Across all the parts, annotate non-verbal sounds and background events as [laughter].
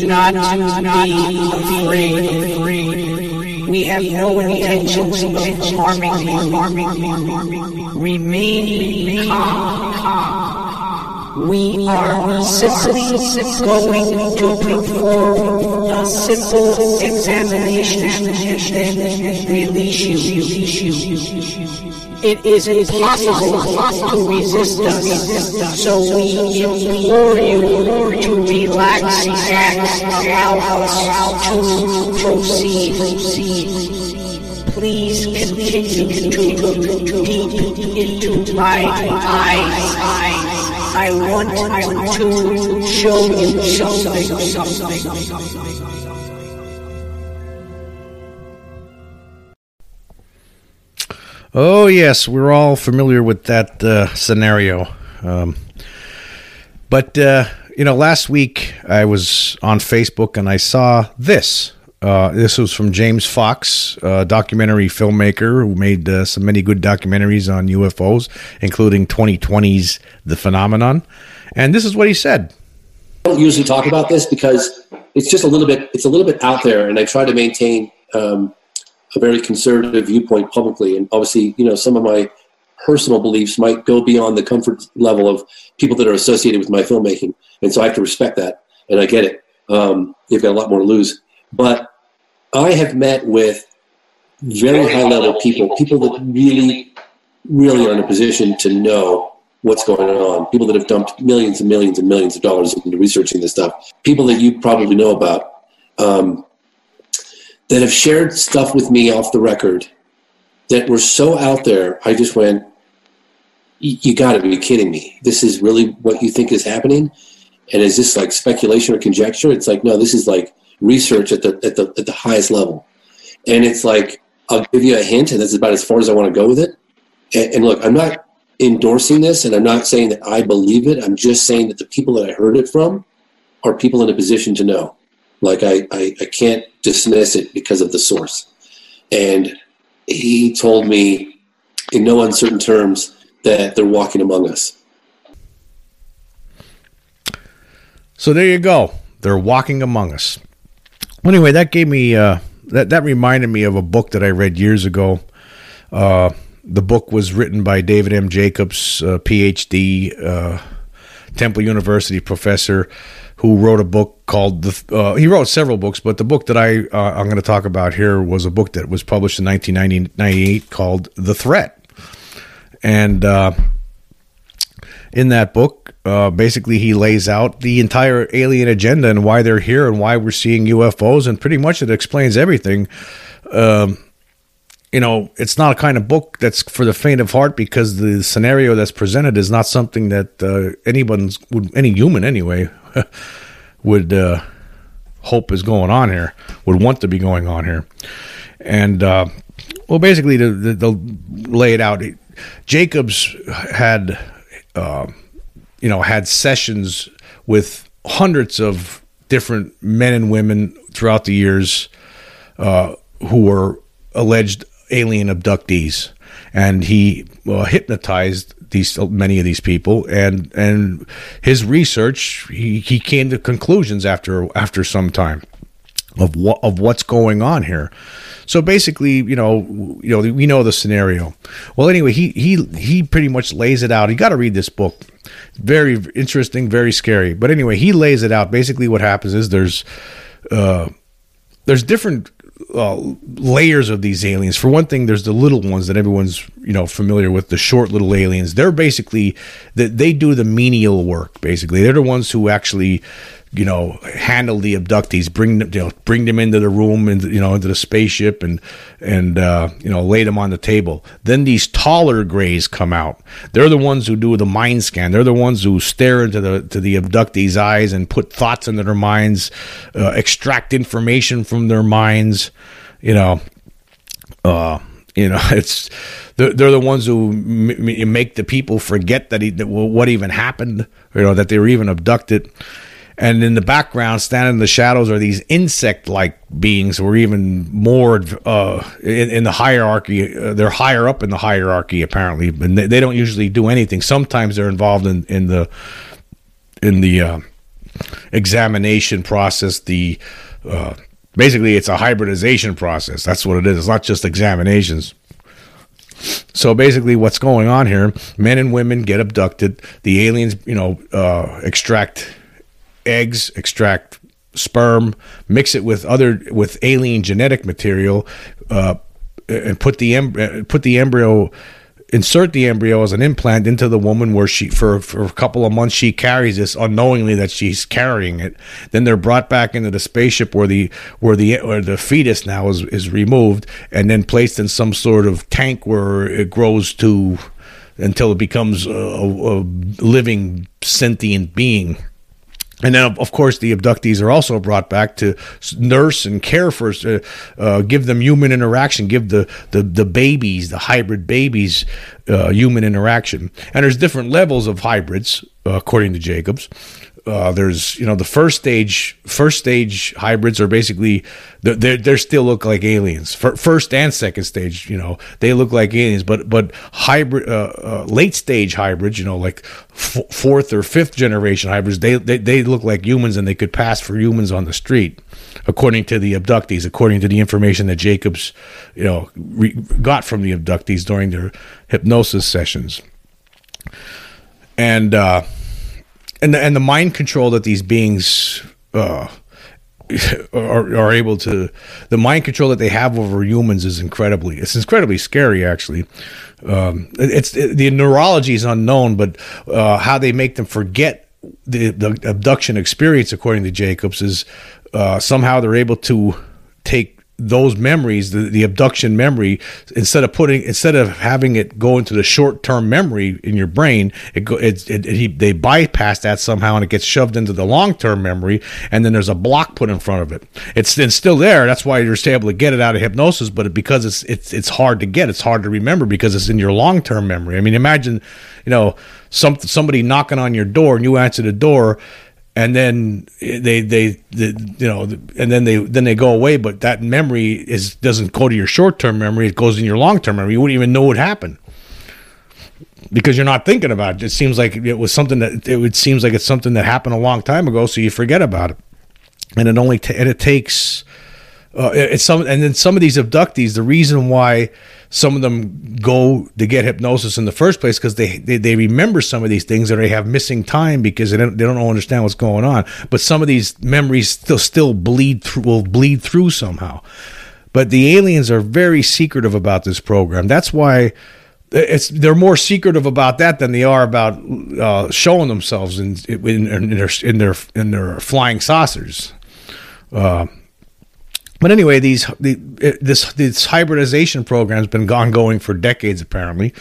Do not, be afraid. We have no intentions of harming you. Remain calm. We are simply going to perform a simple examination and then release you. It is impossible to resist us, so we implore you to relax and allow us to proceed. Please continue to look deep into my eyes. I want to show you something. Oh, yes, we're all familiar with that uh, scenario. Um, but, uh, you know, last week I was on Facebook and I saw this. Uh, this was from James Fox, a documentary filmmaker who made uh, some many good documentaries on UFOs, including 2020's The Phenomenon. And this is what he said. I don't usually talk about this because it's just a little bit, it's a little bit out there, and I try to maintain um, a very conservative viewpoint publicly. And obviously, you know, some of my personal beliefs might go beyond the comfort level of people that are associated with my filmmaking. And so I have to respect that. And I get it. Um, you've got a lot more to lose. But I have met with very high level people, people that really, really are in a position to know what's going on, people that have dumped millions and millions and millions of dollars into researching this stuff, people that you probably know about. Um, that have shared stuff with me off the record that were so out there. I just went, you got to be kidding me. This is really what you think is happening? And is this like speculation or conjecture? It's like, no, this is like research at the, at the, at the highest level. And it's like, I'll give you a hint, and that's about as far as I want to go with it. And, and look, I'm not endorsing this, and I'm not saying that I believe it. I'm just saying that the people that I heard it from are people in a position to know. Like I, I, I can't dismiss it because of the source. And he told me in no uncertain terms that they're walking among us. So there you go. They're walking among us. Anyway, that gave me uh, that that reminded me of a book that I read years ago. Uh, the book was written by David M. Jacobs, uh, PhD, uh, Temple University professor who wrote a book called the. Uh, he wrote several books, but the book that I uh, I'm going to talk about here was a book that was published in 1998 called The Threat, and uh, in that book, uh, basically he lays out the entire alien agenda and why they're here and why we're seeing UFOs, and pretty much it explains everything. Um, you know, it's not a kind of book that's for the faint of heart because the scenario that's presented is not something that uh, anyone's, would any human anyway, [laughs] would uh, hope is going on here, would want to be going on here. And, uh, well, basically, to, to, lay it out, Jacobs had, uh, you know, had sessions with hundreds of different men and women throughout the years uh, who were alleged alien abductees, and he uh, hypnotized these many of these people, and and his research he, he came to conclusions after after some time of what of what's going on here. So basically, you know, you know, we know the scenario. Well, anyway, he he he pretty much lays it out. You got to read this book. Very interesting, very scary. But anyway, he lays it out. Basically, what happens is there's uh, there's different uh, layers of these aliens. For one thing, there's the little ones that everyone's you know familiar with, the short little aliens. They're basically that they do the menial work. Basically, they're the ones who actually you know, handle the abductees, bring them, you know, bring them into the room and you know into the spaceship and and uh, you know lay them on the table. Then these taller grays come out. They're the ones who do the mind scan. They're the ones who stare into the to the abductees' eyes and put thoughts into their minds, uh, extract information from their minds. You know, uh, you know, [laughs] it's they're, the ones who make the people forget that, he, what even happened. You know that they were even abducted and in the background, standing in the shadows, are these insect-like beings, who are even more uh, in, in, the hierarchy. Uh, they're higher up in the hierarchy, apparently, and they, they, don't usually do anything. Sometimes they're involved in, in the in the uh, examination process, the uh, basically it's a hybridization process. That's what it is. It's not just examinations. So basically, what's going on here? Men and women get abducted. The aliens, you know, uh, extract eggs, extract sperm, mix it with other with alien genetic material, uh, and put the em- put the embryo insert the embryo as an implant into the woman where she for, for a couple of months she carries this unknowingly that she's carrying it. Then they're brought back into the spaceship where the where the where the fetus now is is removed and then placed in some sort of tank where it grows to until it becomes a, a living sentient being and then, of course, the abductees are also brought back to nurse and care for, uh, uh, give them human interaction, give the, the, the babies, the hybrid babies, uh, human interaction. And there's different levels of hybrids, uh, according to Jacobs. Uh, there's you know the first stage first stage hybrids are basically they they still look like aliens. First and second stage you know they look like aliens but but hybrid uh, uh, late stage hybrids you know like f- fourth or fifth generation hybrids they, they they look like humans and they could pass for humans on the street according to the abductees according to the information that Jacobs you know re- got from the abductees during their hypnosis sessions. And uh and the, and the mind control that these beings uh, [laughs] are, are able to the mind control that they have over humans is incredibly it's incredibly scary actually. Um, it's it, the neurology is unknown but uh, how they make them forget the, the abduction experience according to jacobs is uh, somehow they're able to take those memories, the, the abduction memory, instead of putting instead of having it go into the short term memory in your brain, it go it, it, it, they bypass that somehow and it gets shoved into the long term memory, and then there's a block put in front of it. It's, it's still there. That's why you're able to get it out of hypnosis, but because it's it's it's hard to get, it's hard to remember because it's in your long term memory. I mean, imagine, you know, some somebody knocking on your door and you answer the door and then they, they, they you know and then they then they go away but that memory is doesn't go to your short-term memory. It goes in your long-term memory. You wouldn't even know what happened. Because you're not thinking about it. It seems like it was something that it seems like it's something that happened a long time ago so you forget about it. And it only t- and it takes uh, it's some and then some of these abductees the reason why some of them go to get hypnosis in the first place because they, they, they remember some of these things or they have missing time because they don't they don't understand what's going on. But some of these memories still still bleed through will bleed through somehow. But the aliens are very secretive about this program. That's why it's they're more secretive about that than they are about uh, showing themselves in, in, in, their in their in their flying saucers. Uh, but anyway, these the, this this hybridization program has been ongoing for decades. Apparently,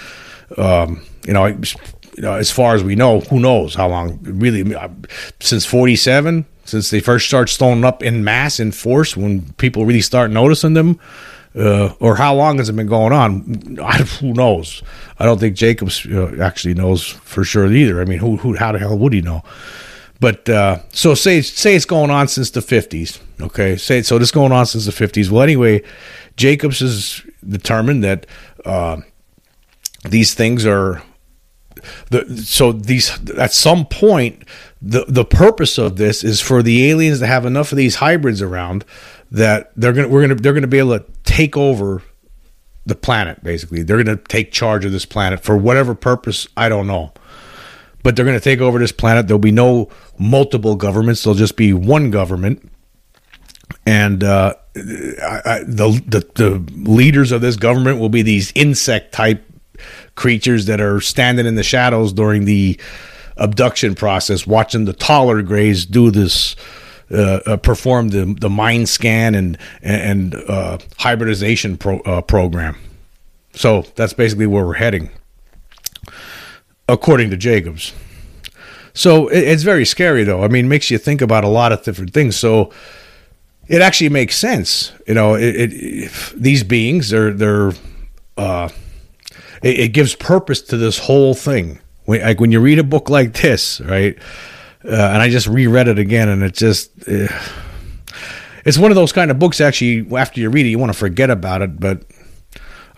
um, you know, you know, as far as we know, who knows how long? Really, since forty seven, since they first start stoning up in mass in force, when people really start noticing them, uh, or how long has it been going on? I, who knows? I don't think Jacobs uh, actually knows for sure either. I mean, who, who, how the hell would he know? But uh, so say say it's going on since the fifties. Okay, say so this is going on since the fifties. Well, anyway, Jacobs has determined that uh, these things are the so these at some point the the purpose of this is for the aliens to have enough of these hybrids around that they're gonna we're gonna they're gonna be able to take over the planet basically they're gonna take charge of this planet for whatever purpose I don't know but they're going to take over this planet. There'll be no multiple governments. There'll just be one government, and uh, I, I, the, the the leaders of this government will be these insect type creatures that are standing in the shadows during the abduction process, watching the taller grays do this. Uh, uh, perform the the mind scan and and uh, hybridization pro, uh, program. So that's basically where we're heading according to Jacobs. So it, it's very scary, though. I mean, makes you think about a lot of different things. So it actually makes sense. You know, it, it these beings they're they're uh, it, it, gives purpose to this whole thing. When, like when you read a book like this, right? Uh, and I just reread it again, and it just. Uh, it's one of those kind of books. Actually, after you read it, you want to forget about it, but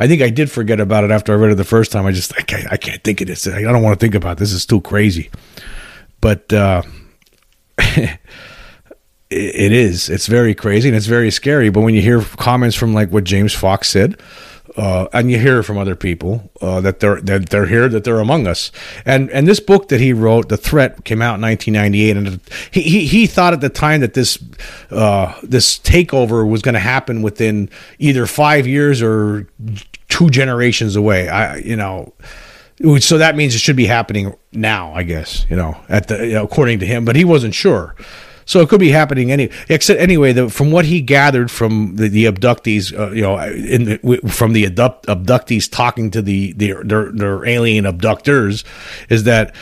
I think I did forget about it after I read it the first time. I just I can't, I can't think of this. I don't want to think about this. It's too crazy. But uh, [laughs] it is. It's very crazy and it's very scary. But when you hear comments from like what James Fox said, uh, and you hear from other people uh, that they're that they're here, that they're among us. And and this book that he wrote, The Threat, came out in 1998, and he he, he thought at the time that this uh, this takeover was going to happen within either five years or two generations away. I you know. So that means it should be happening now, I guess. You know, at the according to him, but he wasn't sure. So it could be happening any. Except anyway, the, from what he gathered from the, the abductees, uh, you know, the, from the abduct, abductees talking to the, the their, their alien abductors, is that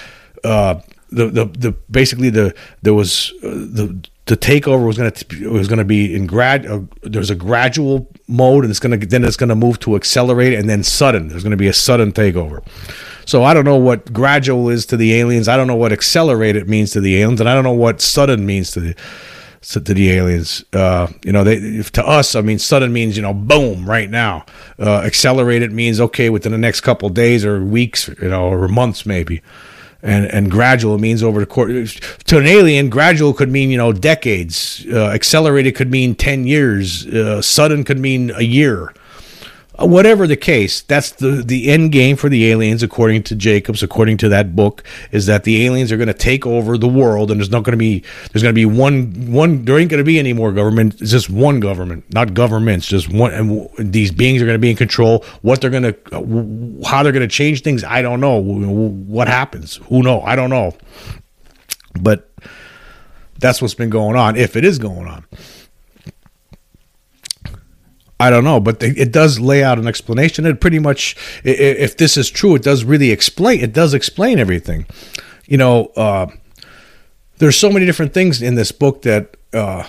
uh, the, the the basically the there was uh, the the takeover was going to was going to be in grad. Uh, there's a gradual mode, and it's going to then it's going to move to accelerate, and then sudden. There's going to be a sudden takeover. So I don't know what gradual is to the aliens. I don't know what accelerated means to the aliens, and I don't know what sudden means to the to the aliens. Uh, you know, they to us, I mean, sudden means you know, boom, right now. Uh, accelerated means okay, within the next couple days or weeks, you know, or months maybe. And and gradual means over the course. To an alien, gradual could mean you know decades. Uh, accelerated could mean ten years. Uh, sudden could mean a year. Uh, whatever the case, that's the the end game for the aliens, according to Jacobs, according to that book, is that the aliens are going to take over the world, and there's not going to be there's going to be one one. There ain't going to be any more government. It's just one government, not governments. Just one, and these beings are going to be in control. What they're going to, how they're going to change things, I don't know. What happens? Who know? I don't know. But that's what's been going on, if it is going on. I don't know, but it does lay out an explanation. It pretty much, if this is true, it does really explain. It does explain everything. You know, uh, there's so many different things in this book that uh,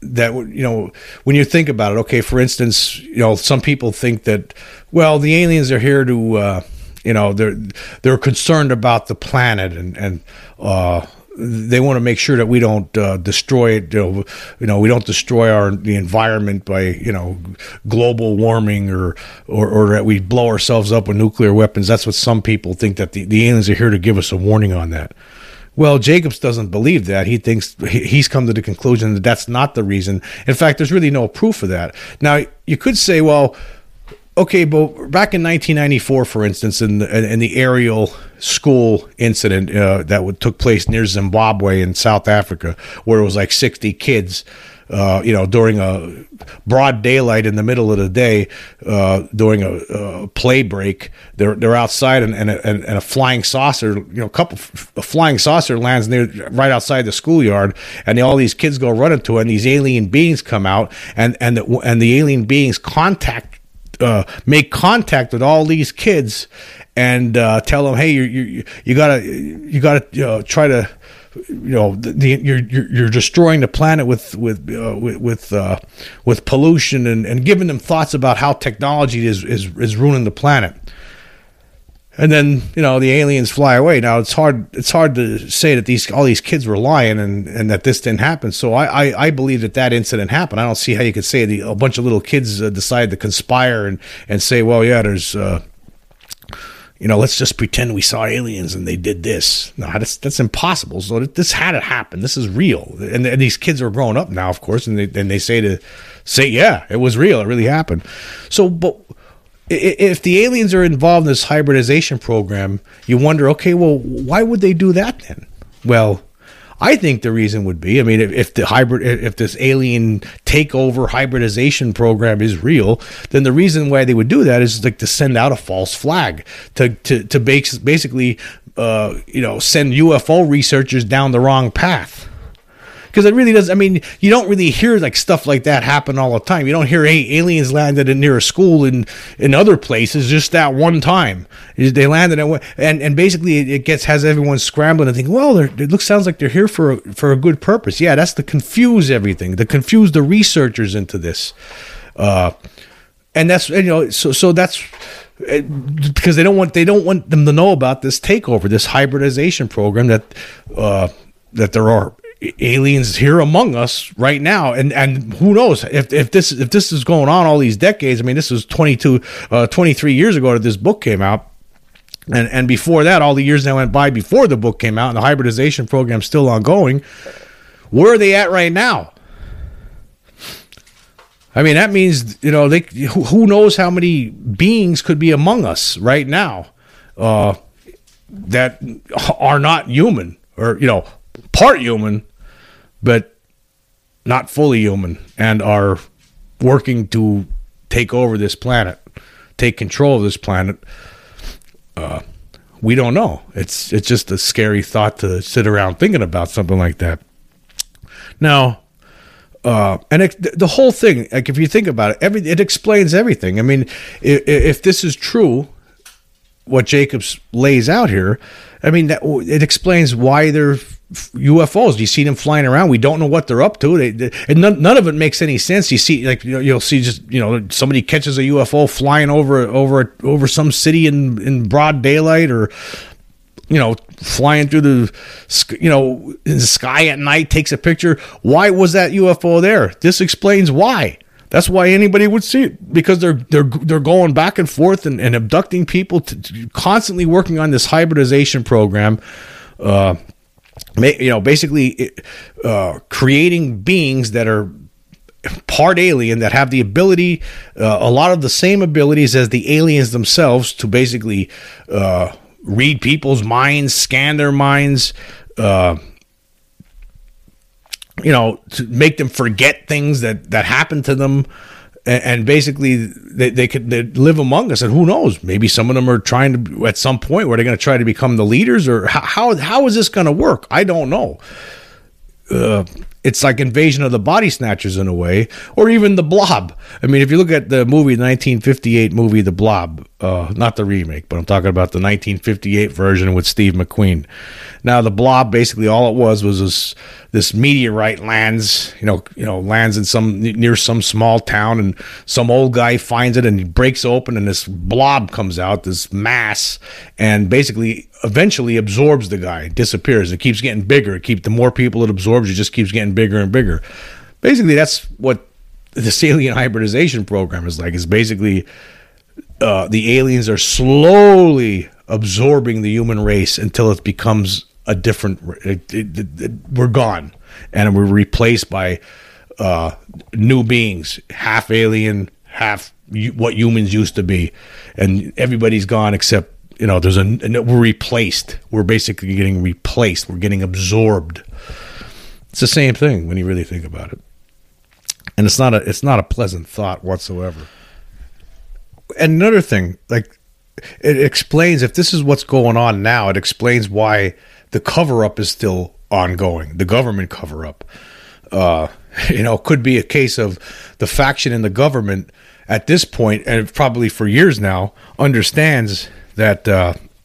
that you know when you think about it. Okay, for instance, you know, some people think that well, the aliens are here to. Uh, you know they're they're concerned about the planet and and uh, they want to make sure that we don't uh, destroy it. You know, we don't destroy our the environment by you know global warming or, or or that we blow ourselves up with nuclear weapons. That's what some people think that the, the aliens are here to give us a warning on that. Well, Jacobs doesn't believe that. He thinks he's come to the conclusion that that's not the reason. In fact, there's really no proof of that. Now, you could say, well, okay, but back in 1994, for instance, in the, in the Ariel school incident uh, that took place near Zimbabwe in South Africa, where it was like 60 kids. Uh, you know, during a broad daylight in the middle of the day, uh, during a, a, play break, they're they're outside and and a, and a, flying saucer, you know, a couple a flying saucer lands near right outside the schoolyard, and all these kids go running to it, and these alien beings come out, and and the, and the alien beings contact uh, make contact with all these kids and uh, tell them, hey, you you you gotta you gotta you know, try to you know the, you're, you're destroying the planet with with uh, with with, uh, with pollution and, and giving them thoughts about how technology is is is ruining the planet and then you know the aliens fly away. Now it's hard it's hard to say that these all these kids were lying and, and that this didn't happen. So I, I, I believe that that incident happened. I don't see how you could say the, a bunch of little kids uh, decided to conspire and and say, well, yeah, there's. Uh, you know, let's just pretend we saw aliens and they did this. No, that's that's impossible. So this had to happen. This is real, and, and these kids are growing up now, of course, and they and they say to say, yeah, it was real. It really happened. So, but if the aliens are involved in this hybridization program, you wonder, okay, well, why would they do that then? Well, I think the reason would be, I mean, if, if, the hybrid, if this alien takeover hybridization program is real, then the reason why they would do that is like to send out a false flag to to to basically, uh, you know, send UFO researchers down the wrong path because it really does. I mean, you don't really hear like stuff like that happen all the time. You don't hear hey, aliens landed in near a school in in other places just that one time. They landed at and and basically it gets has everyone scrambling and thinking, well, it looks sounds like they're here for for a good purpose. Yeah, that's to confuse everything, to confuse the researchers into this. Uh, and that's you know so so that's because they don't want they don't want them to know about this takeover, this hybridization program that uh, that there are aliens here among us right now. And and who knows if, if this if this is going on all these decades. I mean this was 22 uh, 23 years ago that this book came out. And and before that all the years that went by before the book came out and the hybridization program still ongoing Where are they at right now? I mean, that means you know they who knows how many beings could be among us right now uh, that are not human or you know part human, but not fully human and are working to take over this planet, take control of this planet. Uh, we don't know. It's it's just a scary thought to sit around thinking about something like that. Now, uh, and it, the whole thing, like if you think about it, every it explains everything. I mean, if, if this is true, what Jacobs lays out here, I mean, that, it explains why they're UFOs. You see them flying around. We don't know what they're up to. They, they, and none, none, of it makes any sense. You see, like you you'll see just you know somebody catches a UFO flying over over over some city in in broad daylight, or you know flying through the you know in the sky at night takes a picture. Why was that UFO there? This explains why. That's why anybody would see it because they're they're they're going back and forth and, and abducting people, to, to constantly working on this hybridization program. Uh, you know, basically uh, creating beings that are part alien that have the ability, uh, a lot of the same abilities as the aliens themselves to basically uh, read people's minds, scan their minds, uh, you know, to make them forget things that that happened to them. And, basically they, they could they live among us and who knows maybe some of them are trying to at some point where they're going to try to become the leaders or how how, how is this going to work? I don't know. Uh, it's like invasion of the body snatchers in a way or even the blob. I mean if you look at the movie 1958 movie the blob uh, not the remake but i'm talking about the 1958 version with steve mcqueen. Now the blob basically all it was was this this meteorite lands, you know, you know, lands in some near some small town, and some old guy finds it and he breaks open, and this blob comes out, this mass, and basically eventually absorbs the guy, disappears. It keeps getting bigger. It keeps the more people it absorbs, it just keeps getting bigger and bigger. Basically, that's what the alien hybridization program is like. Is basically uh, the aliens are slowly absorbing the human race until it becomes a different. It, it, it, we're gone, and we're replaced by uh, new beings, half alien, half what humans used to be, and everybody's gone except you know. There's a we're replaced. We're basically getting replaced. We're getting absorbed. It's the same thing when you really think about it, and it's not a it's not a pleasant thought whatsoever. And another thing, like it explains if this is what's going on now, it explains why the cover up is still ongoing, the government cover up. Uh, [laughs] you know, could be a case of the faction in the government at this point, and probably for years now, understands that uh, [clears throat]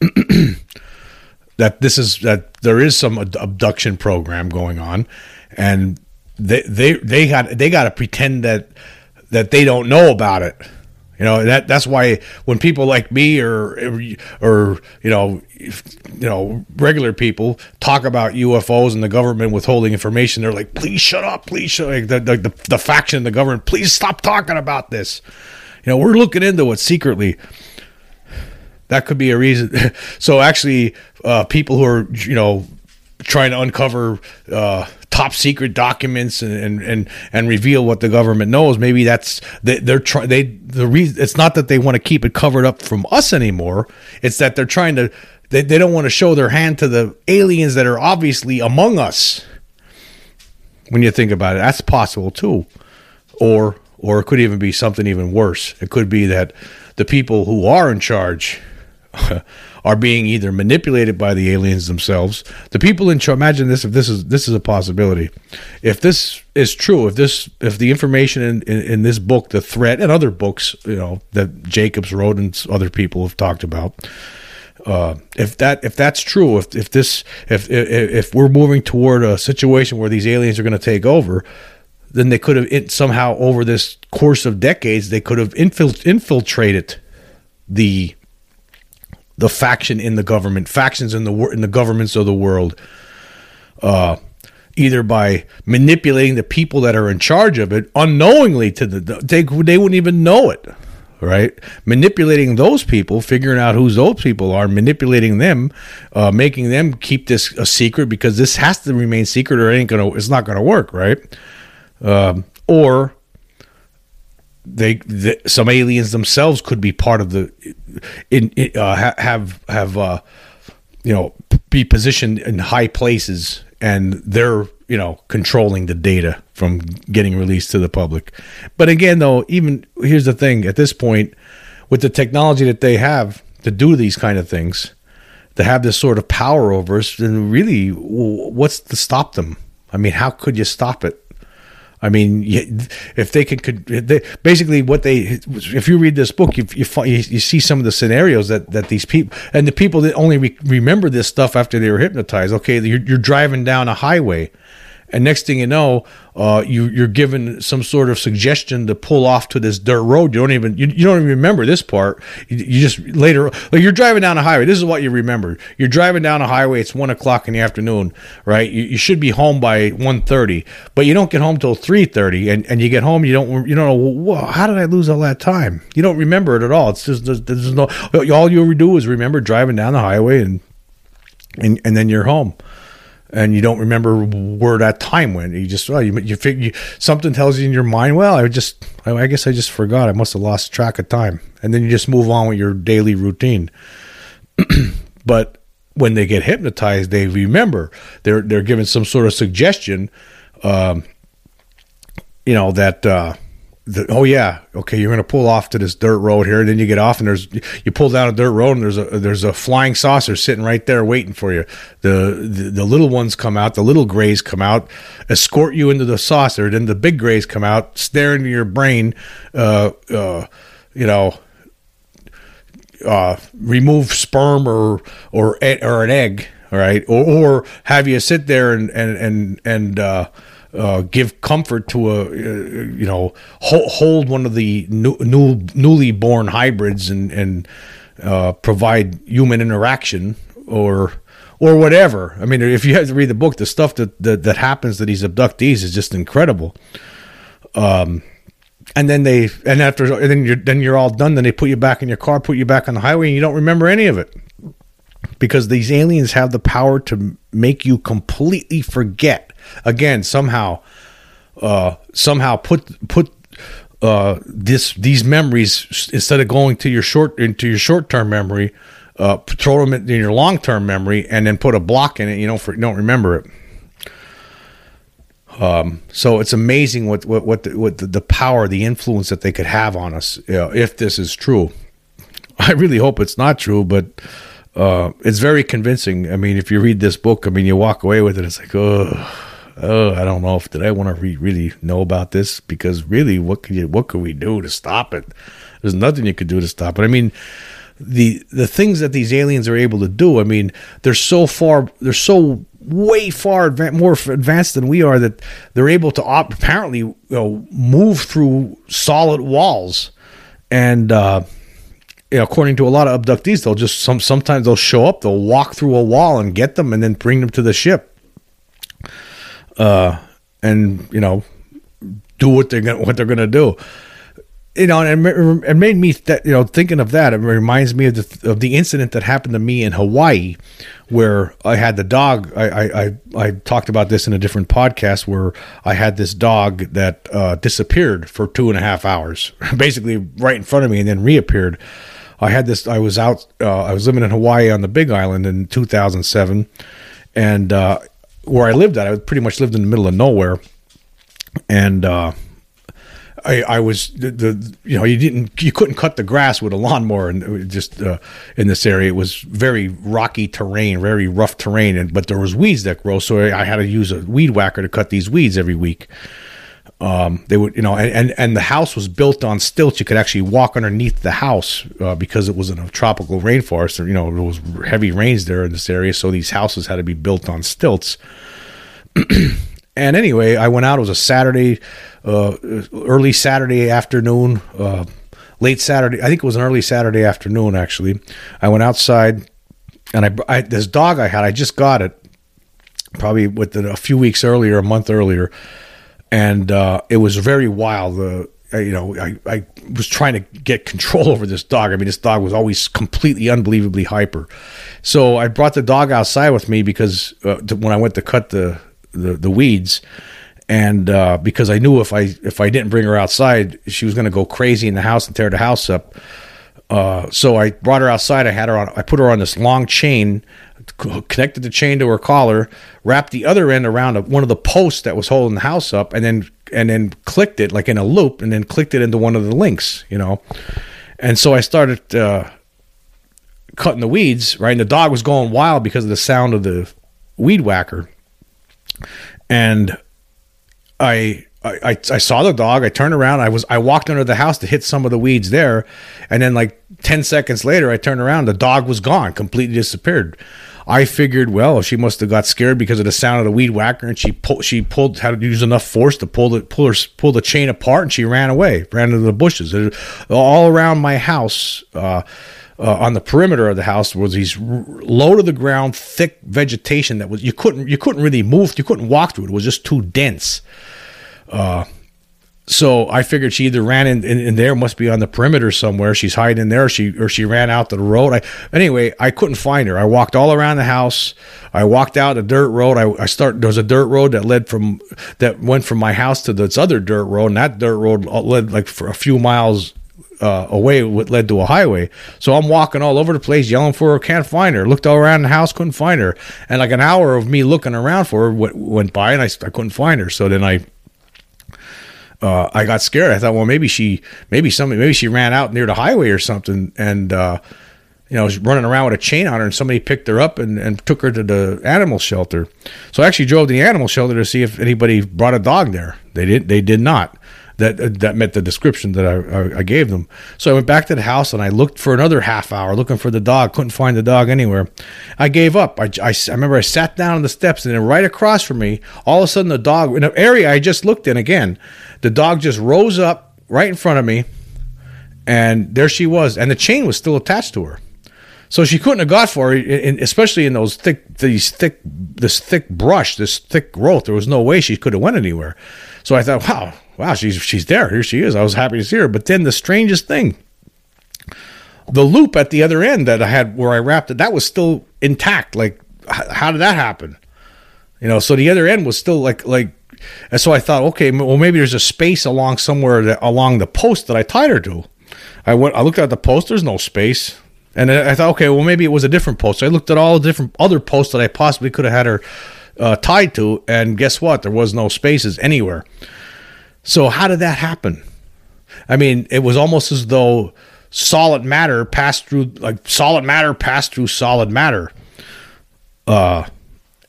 that this is that there is some abduction program going on, and they they they got they got to pretend that that they don't know about it you know that that's why when people like me or or you know you know regular people talk about UFOs and the government withholding information, they're like, "Please shut up! Please shut like the, the the faction in the government. Please stop talking about this." You know, we're looking into it secretly. That could be a reason. [laughs] so actually, uh, people who are you know trying to uncover uh, top secret documents and, and, and and reveal what the government knows. Maybe that's they, they're trying. They the reason it's not that they want to keep it covered up from us anymore. It's that they're trying to. They, they don't want to show their hand to the aliens that are obviously among us. When you think about it, that's possible too, or or it could even be something even worse. It could be that the people who are in charge [laughs] are being either manipulated by the aliens themselves. The people in charge. Imagine this: if this is this is a possibility, if this is true, if this if the information in, in, in this book, the threat, and other books, you know, that Jacobs wrote and other people have talked about. Uh, if that if that's true, if if this if, if if we're moving toward a situation where these aliens are going to take over, then they could have somehow over this course of decades they could have infiltrated the the faction in the government, factions in the in the governments of the world, uh, either by manipulating the people that are in charge of it unknowingly to the they they wouldn't even know it. right? Manipulating those people, figuring out who those people are, manipulating them, uh, making them keep this a secret because this has to remain secret or it ain't gonna, it's not gonna work, right? Um, or they, the, some aliens themselves could be part of the, in, in uh, ha, have have uh, you know be positioned in high places and they're you know controlling the data from getting released to the public. But again though even here's the thing at this point with the technology that they have to do these kind of things to have this sort of power over us then really what's to stop them? I mean how could you stop it I mean, if they could, could they, basically what they, if you read this book, you, you, you see some of the scenarios that, that these people, and the people that only re- remember this stuff after they were hypnotized. Okay, you're, you're driving down a highway and next thing you know, uh, you you're given some sort of suggestion to pull off to this dirt road. You don't even you, you don't even remember this part. You, you, just later like you're driving down a highway. This is what you remember. You're driving down a highway. It's one o'clock in the afternoon, right? You, you should be home by 1.30, but you don't get home till three thirty, and, and you get home. You don't you don't know well, how did I lose all that time? You don't remember it at all. It's just there's, there's no all you ever do is remember driving down the highway and and and then you're home and you don't remember where that time went. You just well, you you figure something tells you in your mind. Well, I just I, I guess I just forgot. I must have lost track of time, and then you just move on with your daily routine. [clears throat] but when they get hypnotized, they remember. They're they're given some sort of suggestion. Um, you know that. Uh, the, oh yeah, okay, you're to pull off to this dirt road here. and Then you get off, and there's you pull down a dirt road, and there's a there's a flying saucer sitting right there waiting for you. The, the the little ones come out, the little grays come out, escort you into the saucer. Then the big grays come out, stare into your brain, uh, uh, you know, uh, remove sperm or or or an egg, all right, or, or have you sit there and and and and uh, give comfort to a uh, you know hold, hold one of the new, new, newly born hybrids and and uh, provide human interaction or or whatever. I mean, if you have to read the book, the stuff that that, that happens to these abductees is just incredible. Um, and then they and after and then you're then you're all done. Then they put you back in your car, put you back on the highway, and you don't remember any of it because these aliens have the power to make you completely forget again somehow uh, somehow put put uh, this these memories instead of going to your short into your short term memory, uh, throw them in your long term memory, and then put a block in it. You don't for, don't remember it. Um, so it's amazing what what what the, what the, power, the influence that they could have on us you know, if this is true. I really hope it's not true, but uh, it's very convincing. I mean, if you read this book, I mean, you walk away with it. It's like, oh oh, I don't know if did I want to re- really know about this because really, what could you, what could we do to stop it? There's nothing you could do to stop it. I mean, the the things that these aliens are able to do. I mean, they're so far, they're so way far adva- more advanced than we are that they're able to op- apparently you know, move through solid walls and. uh according to a lot of abductees, they'll just some sometimes they'll show up, they'll walk through a wall and get them, and then bring them to the ship uh, and you know do what they're gonna what they're gonna do. You know, and it made me that you know thinking of that. It reminds me of the of the incident that happened to me in Hawaii, where I had the dog. I I I, I talked about this in a different podcast where I had this dog that uh, disappeared for two and a half hours, [laughs] basically right in front of me, and then reappeared. I had this. I was out. Uh, I was living in Hawaii on the Big Island in 2007, and uh, where I lived at, I pretty much lived in the middle of nowhere, and uh, I, I was the, the, you know you didn't you couldn't cut the grass with a lawnmower and just uh, in this area. It was very rocky terrain, very rough terrain, and but there was weeds that grow, so I had to use a weed whacker to cut these weeds every week um, they would, you know, and, and, and the house was built on stilts. You could actually walk underneath the house uh, because it was in a tropical rainforest. Or, you know, there was heavy rains there in this area, so these houses had to be built on stilts. [clears throat] and anyway, I went out. It was a Saturday, uh, early Saturday afternoon, uh, late Saturday. I think it was an early Saturday afternoon. Actually, I went outside, and I, I this dog I had. I just got it, probably within a few weeks earlier, a month earlier and uh, it was very wild. The I, you know, I, I was trying to get control [laughs] over this dog. I mean, this dog was always completely unbelievably hyper. So I brought the dog outside with me because uh, to, when I went to cut the the, the weeds, and uh, because I knew if I if I didn't bring her outside, she was going to go crazy in the house and tear the house up. Uh, so I brought her outside. I had her on. I put her on this long chain, connected the chain to her collar, wrapped the other end around a, one of the posts that was holding the house up, and then and then clicked it like in a loop, and then clicked it into one of the links. You know, and so I started uh, cutting the weeds. Right, and the dog was going wild because of the sound of the weed whacker, and I, I I saw the dog. I turned around. I was I walked under the house to hit some of the weeds there, and then like ten seconds later, I turned around. The dog was gone, completely disappeared. I figured, well, she must have got scared because of the sound of the weed whacker, and she pulled she pulled had to use enough force to pull the pull her pull the chain apart, and she ran away, ran into the bushes. All around my house. Uh, uh, on the perimeter of the house was these low to the ground thick vegetation that was you couldn't you couldn't really move you couldn't walk through it, it was just too dense uh, so I figured she either ran in, in, in, there, must be on the perimeter somewhere. She's hiding in there, or she or she ran out to the road. I anyway, I couldn't find her. I walked all around the house. I walked out the dirt road. I, I start there was a dirt road that led from that went from my house to this other dirt road, and that dirt road led like for a few miles uh, away what led to a highway. So I'm walking all over the place, yelling for her, can't find her. Looked all around the house, couldn't find her. And like an hour of me looking around for her went, went by, and I, I couldn't find her. So then I uh, I got scared. I thought, well, maybe she, maybe somebody, maybe she ran out near the highway or something, and uh, you know, was running around with a chain on her, and somebody picked her up and, and took her to the animal shelter. So I actually drove to the animal shelter to see if anybody brought a dog there. They did. They did not that uh, that met the description that I, I, gave them. So I went back to the house and I looked for another half hour looking for the dog. Couldn't find the dog anywhere. I gave up. I, I, I remember I sat down on the steps and then right across from me, all of a sudden the dog in an area I just looked in again, the dog just rose up right in front of me, and there she was, and the chain was still attached to her. So she couldn't have got for especially in those thick, these thick, this thick brush, this thick growth. There was no way she could have went anywhere. So I thought, wow, wow, she's she's there. Here she is. I was happy to see her. But then the strangest thing, the loop at the other end that I had where I wrapped it, that was still intact. Like, how did that happen? You know, so the other end was still like like. And so I thought, okay, well maybe there's a space along somewhere that, along the post that I tied her to. I went, I looked at the post. There's no space. And I thought, okay, well, maybe it was a different post. So I looked at all the different other posts that I possibly could have had her uh, tied to, and guess what? There was no spaces anywhere. So how did that happen? I mean, it was almost as though solid matter passed through, like solid matter passed through solid matter. Uh,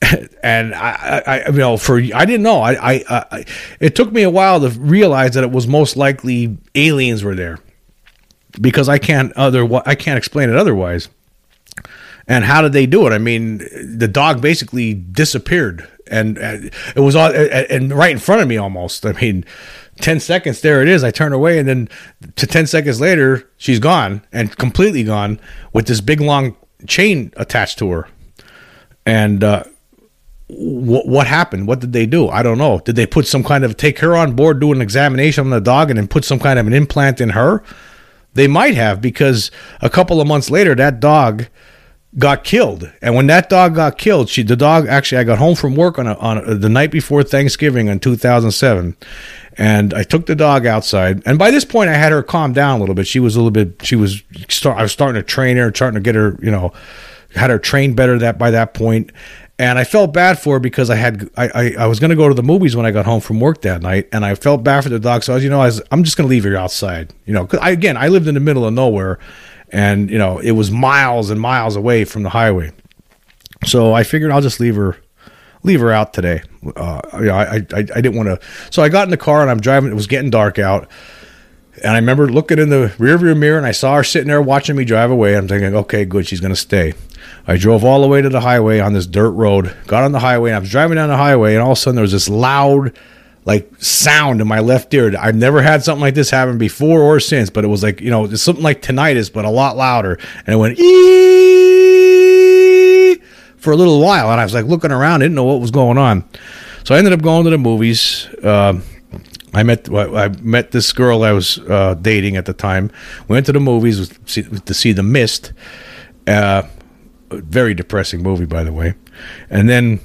[laughs] and I, I, you know, for I didn't know. I, I, I, it took me a while to realize that it was most likely aliens were there, because I can't other, I can't explain it otherwise. And how did they do it? I mean, the dog basically disappeared, and, and it was all uh, uh, and right in front of me almost. I mean, ten seconds there it is. I turn away, and then to ten seconds later, she's gone and completely gone with this big long chain attached to her. And uh, what happened? What did they do? I don't know. Did they put some kind of take her on board, do an examination on the dog, and then put some kind of an implant in her? They might have because a couple of months later, that dog got killed. And when that dog got killed, she the dog actually I got home from work on a, on a, the night before Thanksgiving in 2007, and I took the dog outside. And by this point, I had her calm down a little bit. She was a little bit. She was start. I was starting to train her, starting to get her. You know, had her trained better that by that point. And I felt bad for her because I had I, I, I was going to go to the movies when I got home from work that night, and I felt bad for the dog. So I was, you know, I was, I'm just going to leave her outside. You know, cause I, again, I lived in the middle of nowhere, and you know it was miles and miles away from the highway. So I figured I'll just leave her leave her out today. Uh, I, I I didn't want to. So I got in the car and I'm driving. It was getting dark out. And I remember looking in the rearview mirror and I saw her sitting there watching me drive away. I'm thinking, okay, good, she's going to stay. I drove all the way to the highway on this dirt road, got on the highway, and I was driving down the highway, and all of a sudden there was this loud like sound in my left ear. I've never had something like this happen before or since, but it was like, you know, it's something like tinnitus, but a lot louder. And it went for a little while. And I was like looking around, didn't know what was going on. So I ended up going to the movies. Uh, I met I met this girl I was uh, dating at the time. We Went to the movies to see The Mist. Uh, very depressing movie, by the way. And then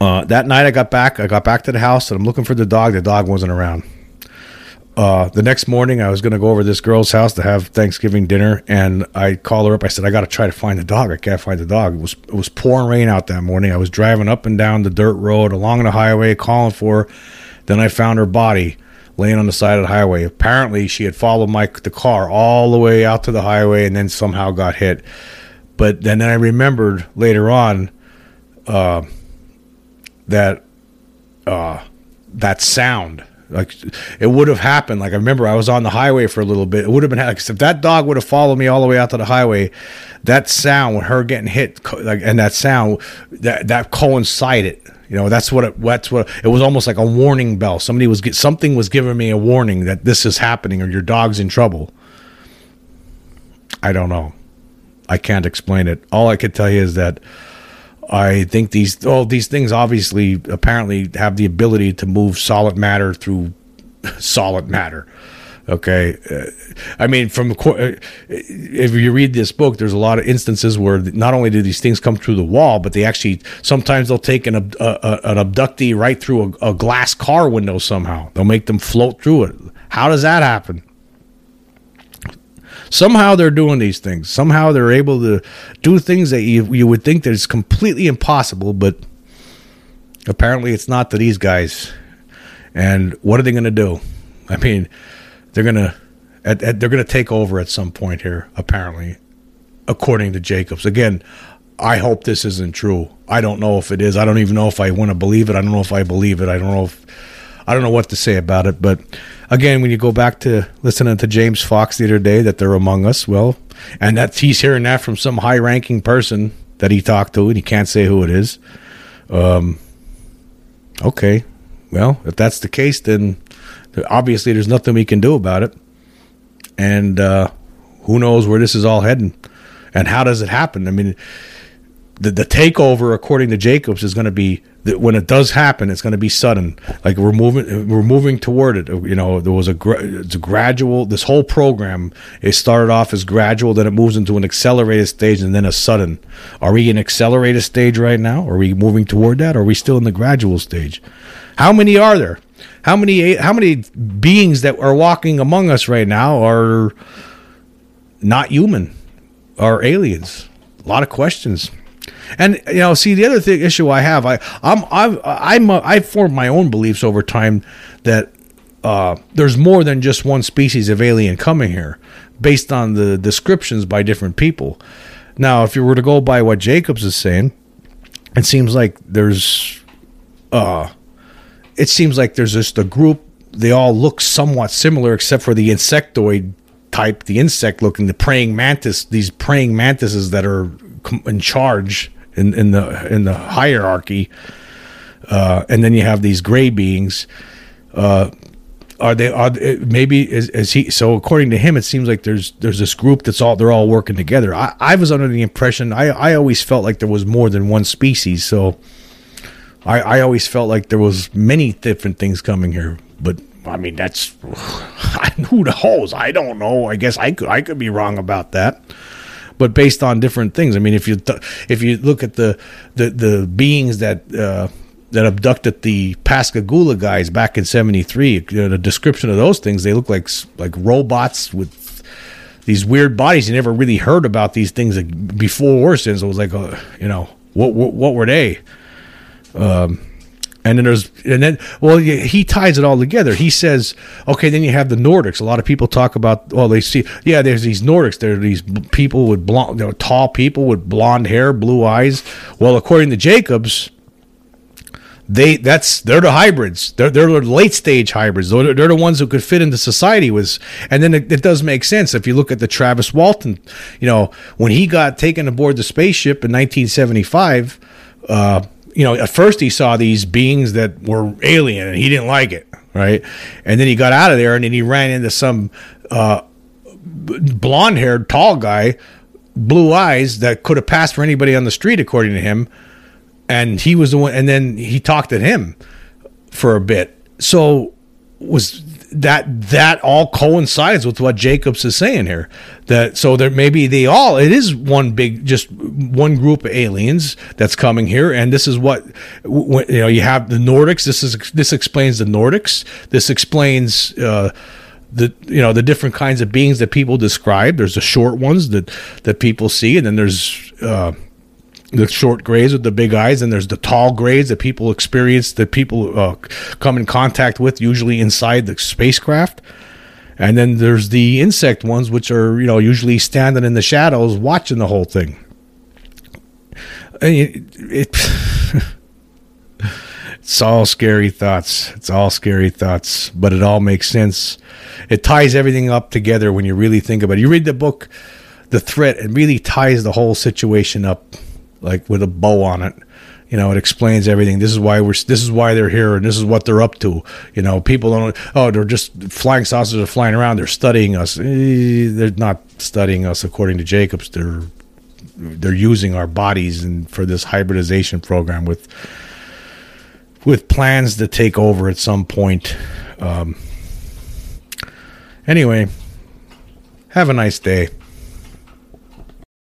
uh, that night I got back. I got back to the house and I'm looking for the dog. The dog wasn't around. Uh, the next morning, I was going to go over this girl's house to have Thanksgiving dinner, and I called her up. I said, "I got to try to find the dog. I can't find the dog." It was it was pouring rain out that morning. I was driving up and down the dirt road along the highway, calling for her. Then I found her body laying on the side of the highway. Apparently, she had followed my the car all the way out to the highway and then somehow got hit. But then I remembered later on uh, that uh, that sound like it would have happened. Like I remember, I was on the highway for a little bit. It would have been like if that dog would have followed me all the way out to the highway. That sound, her getting hit, like and that sound that that coincided. You know, that's what it. That's what it was. Almost like a warning bell. Somebody was get something was giving me a warning that this is happening or your dog's in trouble. I don't know. I can't explain it. All I could tell you is that I think these all these things obviously apparently have the ability to move solid matter through [laughs] solid matter. Okay, uh, I mean, from uh, if you read this book, there's a lot of instances where not only do these things come through the wall, but they actually sometimes they'll take an a, an abductee right through a, a glass car window somehow. They'll make them float through it. How does that happen? Somehow they're doing these things. Somehow they're able to do things that you you would think that is completely impossible, but apparently it's not to these guys. And what are they going to do? I mean, they're going to they're going to take over at some point here. Apparently, according to Jacobs. Again, I hope this isn't true. I don't know if it is. I don't even know if I want to believe it. I don't know if I believe it. I don't know if I don't know what to say about it, but again, when you go back to listening to James Fox the other day that they're among us, well, and that he's hearing that from some high-ranking person that he talked to, and he can't say who it is. Um, okay, well, if that's the case, then obviously there's nothing we can do about it, and uh, who knows where this is all heading, and how does it happen? I mean, the the takeover, according to Jacobs, is going to be that when it does happen, it's going to be sudden. Like we're moving, we're moving toward it. You know, there was a, it's a gradual. This whole program it started off as gradual, then it moves into an accelerated stage, and then a sudden. Are we in accelerated stage right now? Are we moving toward that? Or are we still in the gradual stage? How many are there? How many how many beings that are walking among us right now are not human? Are aliens? A lot of questions. And you know, see the other thing issue I have, I I'm I'm I've formed my own beliefs over time that uh, there's more than just one species of alien coming here, based on the descriptions by different people. Now, if you were to go by what Jacobs is saying, it seems like there's, uh, it seems like there's just a group. They all look somewhat similar, except for the insectoid type, the insect looking, the praying mantis. These praying mantises that are in charge in, in the in the hierarchy, uh, and then you have these gray beings. Uh, are they are maybe is, is, he so according to him it seems like there's there's this group that's all they're all working together. I, I was under the impression I, I always felt like there was more than one species so I, I always felt like there was many different things coming here but i mean that's [sighs] who the holes? I don't know. I guess i could i could be wrong about that but based on different things. I mean, if you if you look at the the, the beings that uh, that abducted the Pascagoula guys back in '73, you know, the description of those things, they look like like robots with these weird bodies. You never really heard about these things before or since. It was like, uh, you know, what, what, what were they? Um, and then there's and then well he ties it all together. He says okay then you have the nordics. A lot of people talk about well they see yeah there's these nordics. There are these people with blonde you know, tall people with blonde hair blue eyes. Well according to jacobs they that's they're the hybrids. They're, they're the late stage hybrids. They're, they're the ones who could fit into society with and then it, it does make sense. If you look at the travis walton you know when he got taken aboard the spaceship in 1975 uh, you know, at first he saw these beings that were alien and he didn't like it, right? And then he got out of there and then he ran into some uh, blonde haired, tall guy, blue eyes that could have passed for anybody on the street, according to him. And he was the one, and then he talked to him for a bit. So was that that all coincides with what Jacobs is saying here. That so there maybe they all it is one big just one group of aliens that's coming here, and this is what you know. You have the Nordics. This is this explains the Nordics. This explains. Uh, the you know the different kinds of beings that people describe. There's the short ones that that people see, and then there's uh, the short grays with the big eyes, and there's the tall grays that people experience, that people uh, come in contact with, usually inside the spacecraft. And then there's the insect ones, which are you know usually standing in the shadows, watching the whole thing. It, it [laughs] it's all scary thoughts. It's all scary thoughts, but it all makes sense. It ties everything up together when you really think about it. You read the book, The Threat, it really ties the whole situation up like with a bow on it. You know, it explains everything. This is why we're. This is why they're here, and this is what they're up to. You know, people don't. Oh, they're just flying saucers are flying around. They're studying us. Eh, they're not studying us, according to Jacobs. They're they're using our bodies and for this hybridization program with with plans to take over at some point. Um, anyway, have a nice day.